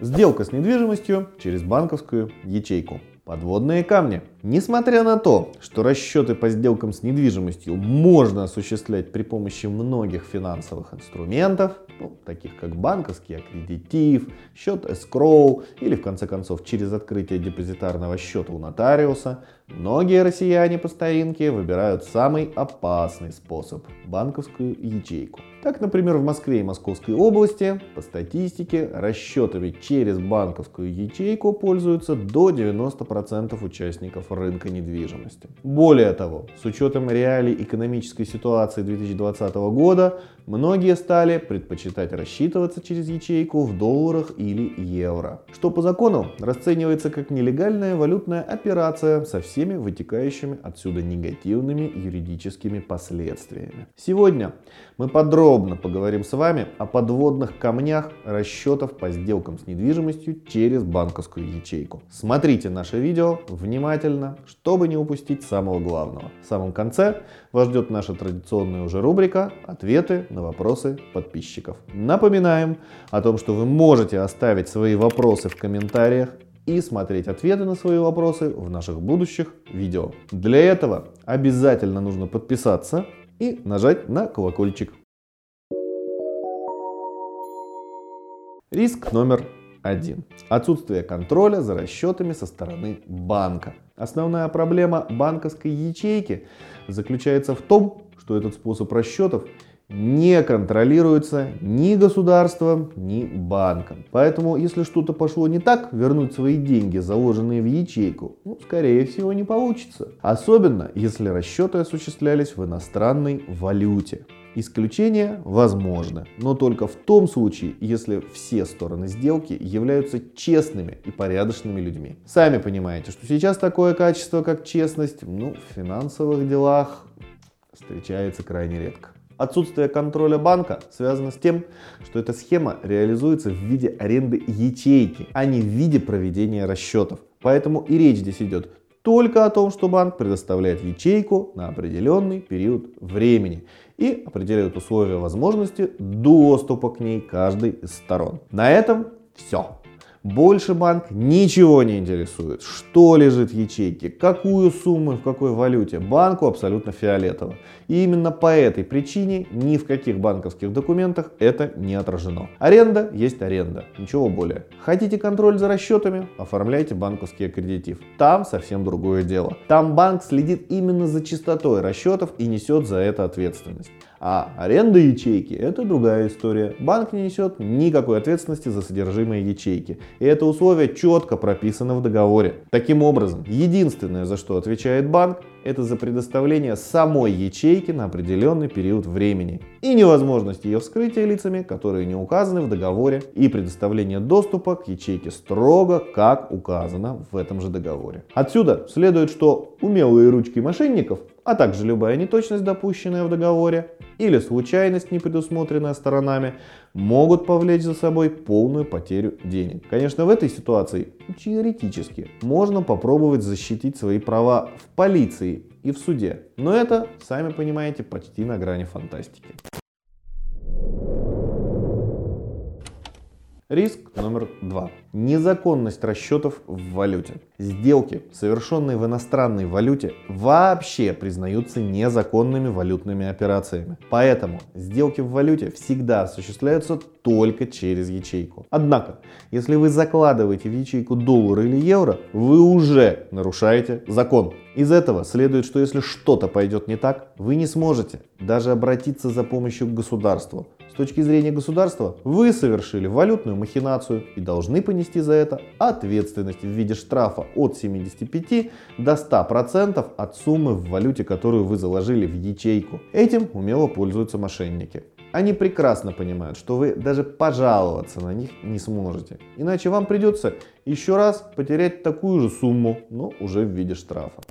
Сделка с недвижимостью через банковскую ячейку. Подводные камни. Несмотря на то, что расчеты по сделкам с недвижимостью можно осуществлять при помощи многих финансовых инструментов, ну, таких как банковский аккредитив, счет escrow или в конце концов через открытие депозитарного счета у нотариуса, многие россияне по старинке выбирают самый опасный способ – банковскую ячейку. Так, например, в Москве и Московской области по статистике расчетами через банковскую ячейку пользуются до 90% участников рынка недвижимости. Более того, с учетом реалий экономической ситуации 2020 года, многие стали предпочитать рассчитываться через ячейку в долларах или евро, что по закону расценивается как нелегальная валютная операция со всеми вытекающими отсюда негативными юридическими последствиями. Сегодня мы подробно поговорим с вами о подводных камнях расчетов по сделкам с недвижимостью через банковскую ячейку. Смотрите наше видео внимательно, чтобы не упустить самого главного. В самом конце вас ждет наша традиционная уже рубрика «Ответы на вопросы подписчиков». Напоминаем о том, что вы можете оставить свои вопросы в комментариях и смотреть ответы на свои вопросы в наших будущих видео. Для этого обязательно нужно подписаться и нажать на колокольчик. Риск номер один. Отсутствие контроля за расчетами со стороны банка. Основная проблема банковской ячейки заключается в том, что этот способ расчетов не контролируется ни государством, ни банком. Поэтому, если что-то пошло не так, вернуть свои деньги, заложенные в ячейку, ну, скорее всего, не получится. Особенно, если расчеты осуществлялись в иностранной валюте. Исключения возможны, но только в том случае, если все стороны сделки являются честными и порядочными людьми. Сами понимаете, что сейчас такое качество, как честность, ну, в финансовых делах встречается крайне редко. Отсутствие контроля банка связано с тем, что эта схема реализуется в виде аренды ячейки, а не в виде проведения расчетов. Поэтому и речь здесь идет только о том, что банк предоставляет ячейку на определенный период времени и определяет условия возможности доступа к ней каждой из сторон. На этом все. Больше банк ничего не интересует, что лежит в ячейке, какую сумму в какой валюте. Банку абсолютно фиолетово. И именно по этой причине ни в каких банковских документах это не отражено. Аренда есть аренда, ничего более. Хотите контроль за расчетами? Оформляйте банковский аккредитив. Там совсем другое дело. Там банк следит именно за чистотой расчетов и несет за это ответственность. А аренда ячейки – это другая история. Банк не несет никакой ответственности за содержимое ячейки. И это условие четко прописано в договоре. Таким образом, единственное, за что отвечает банк, это за предоставление самой ячейки на определенный период времени и невозможность ее вскрытия лицами, которые не указаны в договоре, и предоставление доступа к ячейке строго, как указано в этом же договоре. Отсюда следует, что умелые ручки мошенников а также любая неточность, допущенная в договоре, или случайность, не предусмотренная сторонами, могут повлечь за собой полную потерю денег. Конечно, в этой ситуации теоретически можно попробовать защитить свои права в полиции и в суде, но это, сами понимаете, почти на грани фантастики. Риск номер два. Незаконность расчетов в валюте. Сделки, совершенные в иностранной валюте, вообще признаются незаконными валютными операциями. Поэтому сделки в валюте всегда осуществляются только через ячейку. Однако, если вы закладываете в ячейку доллар или евро, вы уже нарушаете закон. Из этого следует, что если что-то пойдет не так, вы не сможете даже обратиться за помощью к государству. С точки зрения государства, вы совершили валютную махинацию и должны понести за это ответственность в виде штрафа от 75 до 100% от суммы в валюте, которую вы заложили в ячейку. Этим умело пользуются мошенники. Они прекрасно понимают, что вы даже пожаловаться на них не сможете. Иначе вам придется еще раз потерять такую же сумму, но уже в виде штрафа.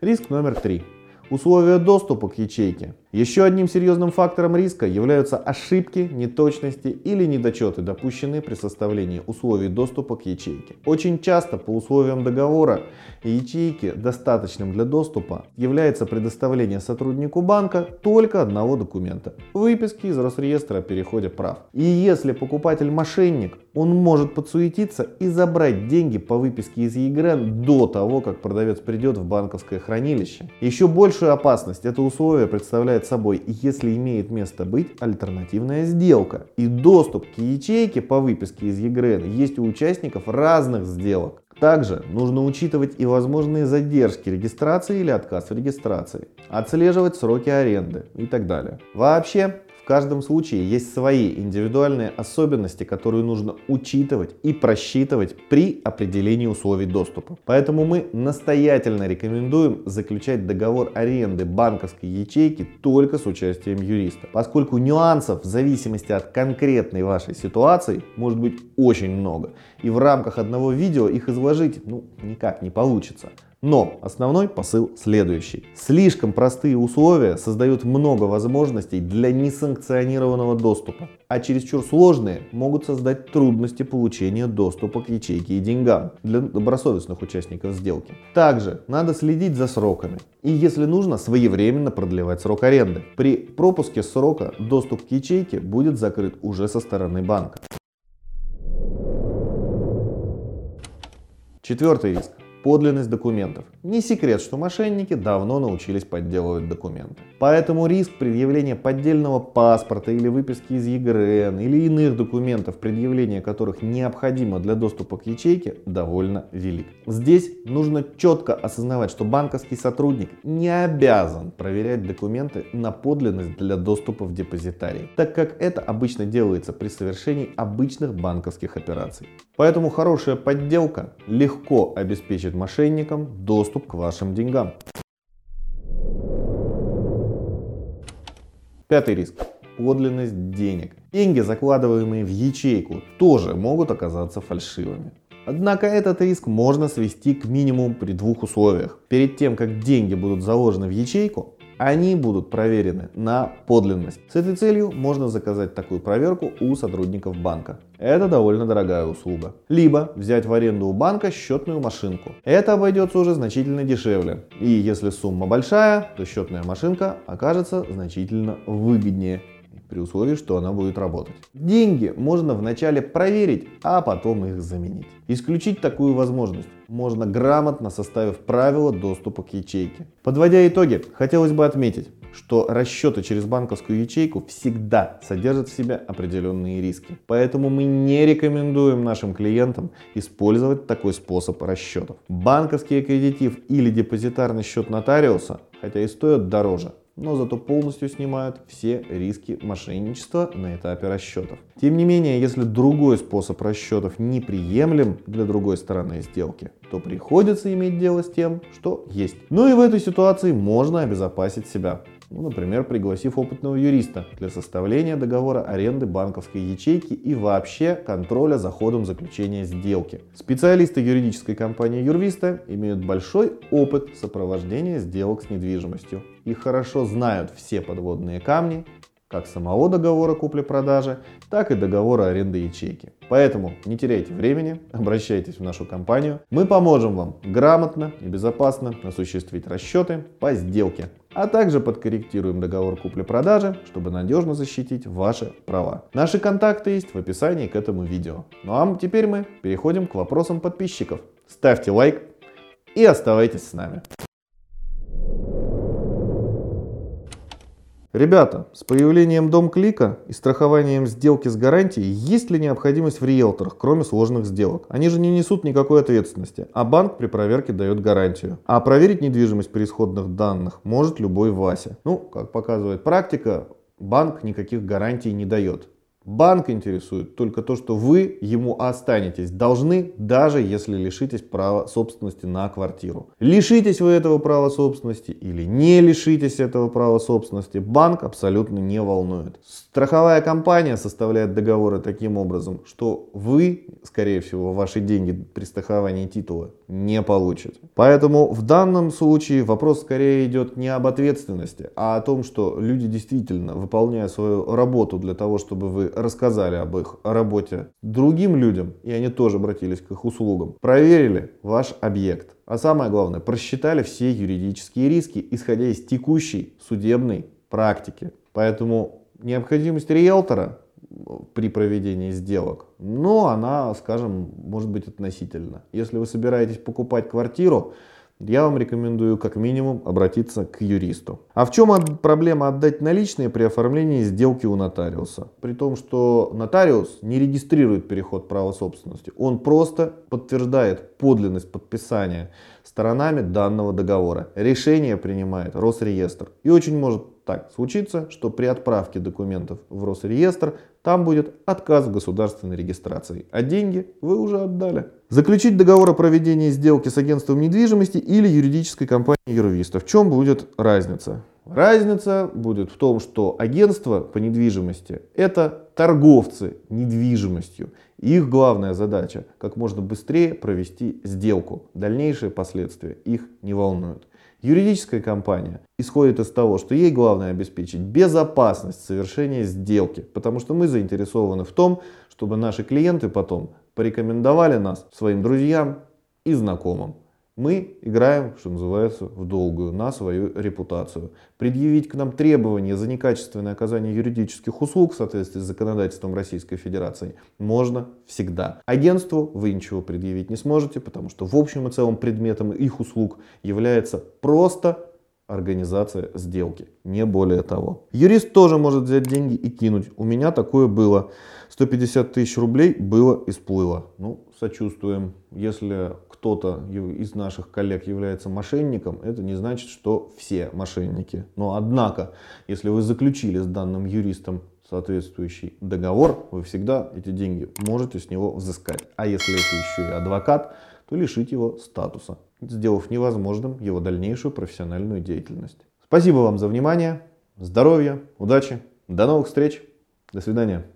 Риск номер три. Условия доступа к ячейке Еще одним серьезным фактором риска являются ошибки, неточности или недочеты, допущенные при составлении условий доступа к ячейке. Очень часто по условиям договора ячейки достаточным для доступа является предоставление сотруднику банка только одного документа – выписки из Росреестра о переходе прав. И если покупатель мошенник, он может подсуетиться и забрать деньги по выписке из ЕГРН до того, как продавец придет в банковское хранилище. Еще большую опасность это условие представляет собой, если имеет место быть альтернативная сделка. И доступ к ячейке по выписке из ЕГРН есть у участников разных сделок. Также нужно учитывать и возможные задержки регистрации или отказ в регистрации, отслеживать сроки аренды и так далее. Вообще, каждом случае есть свои индивидуальные особенности, которые нужно учитывать и просчитывать при определении условий доступа. Поэтому мы настоятельно рекомендуем заключать договор аренды банковской ячейки только с участием юриста, поскольку нюансов в зависимости от конкретной вашей ситуации может быть очень много. И в рамках одного видео их изложить ну, никак не получится. Но основной посыл следующий. Слишком простые условия создают много возможностей для несанкционированного доступа, а чересчур сложные могут создать трудности получения доступа к ячейке и деньгам для добросовестных участников сделки. Также надо следить за сроками и, если нужно, своевременно продлевать срок аренды. При пропуске срока доступ к ячейке будет закрыт уже со стороны банка. Четвертый риск подлинность документов. Не секрет, что мошенники давно научились подделывать документы. Поэтому риск предъявления поддельного паспорта или выписки из ЕГРН или иных документов, предъявление которых необходимо для доступа к ячейке, довольно велик. Здесь нужно четко осознавать, что банковский сотрудник не обязан проверять документы на подлинность для доступа в депозитарий, так как это обычно делается при совершении обычных банковских операций. Поэтому хорошая подделка легко обеспечит мошенникам доступ к вашим деньгам. Пятый риск. Подлинность денег. Деньги, закладываемые в ячейку, тоже могут оказаться фальшивыми. Однако этот риск можно свести к минимуму при двух условиях. Перед тем, как деньги будут заложены в ячейку, они будут проверены на подлинность. С этой целью можно заказать такую проверку у сотрудников банка. Это довольно дорогая услуга. Либо взять в аренду у банка счетную машинку. Это обойдется уже значительно дешевле. И если сумма большая, то счетная машинка окажется значительно выгоднее при условии, что она будет работать. Деньги можно вначале проверить, а потом их заменить. Исключить такую возможность можно грамотно составив правила доступа к ячейке. Подводя итоги, хотелось бы отметить, что расчеты через банковскую ячейку всегда содержат в себе определенные риски. Поэтому мы не рекомендуем нашим клиентам использовать такой способ расчетов. Банковский аккредитив или депозитарный счет нотариуса, хотя и стоят дороже, но зато полностью снимают все риски мошенничества на этапе расчетов. Тем не менее, если другой способ расчетов неприемлем для другой стороны сделки, то приходится иметь дело с тем, что есть. Ну и в этой ситуации можно обезопасить себя. Ну, например, пригласив опытного юриста для составления договора аренды банковской ячейки и вообще контроля за ходом заключения сделки. Специалисты юридической компании Юрвиста имеют большой опыт сопровождения сделок с недвижимостью и хорошо знают все подводные камни, как самого договора купли-продажи, так и договора аренды ячейки. Поэтому не теряйте времени, обращайтесь в нашу компанию. Мы поможем вам грамотно и безопасно осуществить расчеты по сделке, а также подкорректируем договор купли-продажи, чтобы надежно защитить ваши права. Наши контакты есть в описании к этому видео. Ну а теперь мы переходим к вопросам подписчиков. Ставьте лайк и оставайтесь с нами. Ребята, с появлением дом клика и страхованием сделки с гарантией, есть ли необходимость в риэлторах, кроме сложных сделок? Они же не несут никакой ответственности, а банк при проверке дает гарантию. А проверить недвижимость при исходных данных может любой Вася. Ну, как показывает практика, банк никаких гарантий не дает. Банк интересует только то, что вы ему останетесь должны, даже если лишитесь права собственности на квартиру. Лишитесь вы этого права собственности или не лишитесь этого права собственности, банк абсолютно не волнует. Страховая компания составляет договоры таким образом, что вы, скорее всего, ваши деньги при страховании титула не получите. Поэтому в данном случае вопрос скорее идет не об ответственности, а о том, что люди действительно, выполняя свою работу для того, чтобы вы рассказали об их работе другим людям, и они тоже обратились к их услугам, проверили ваш объект. А самое главное, просчитали все юридические риски, исходя из текущей судебной практики. Поэтому необходимость риэлтора при проведении сделок, но она, скажем, может быть относительно. Если вы собираетесь покупать квартиру, я вам рекомендую как минимум обратиться к юристу. А в чем проблема отдать наличные при оформлении сделки у нотариуса? При том, что нотариус не регистрирует переход права собственности. Он просто подтверждает подлинность подписания сторонами данного договора. Решение принимает Росреестр. И очень может так случится, что при отправке документов в Росреестр там будет отказ в государственной регистрации, а деньги вы уже отдали. Заключить договор о проведении сделки с агентством недвижимости или юридической компанией юрвиста. В чем будет разница? Разница будет в том, что агентство по недвижимости – это торговцы недвижимостью. Их главная задача – как можно быстрее провести сделку. Дальнейшие последствия их не волнуют. Юридическая компания исходит из того, что ей главное обеспечить безопасность совершения сделки, потому что мы заинтересованы в том, чтобы наши клиенты потом порекомендовали нас своим друзьям и знакомым. Мы играем, что называется, в долгую, на свою репутацию. Предъявить к нам требования за некачественное оказание юридических услуг в соответствии с законодательством Российской Федерации можно всегда. Агентству вы ничего предъявить не сможете, потому что в общем и целом предметом их услуг является просто организация сделки, не более того. Юрист тоже может взять деньги и кинуть. У меня такое было. 150 тысяч рублей было и сплыло. Ну, сочувствуем. Если кто-то из наших коллег является мошенником, это не значит, что все мошенники. Но однако, если вы заключили с данным юристом соответствующий договор, вы всегда эти деньги можете с него взыскать. А если это еще и адвокат, то лишить его статуса, сделав невозможным его дальнейшую профессиональную деятельность. Спасибо вам за внимание, здоровья, удачи, до новых встреч, до свидания.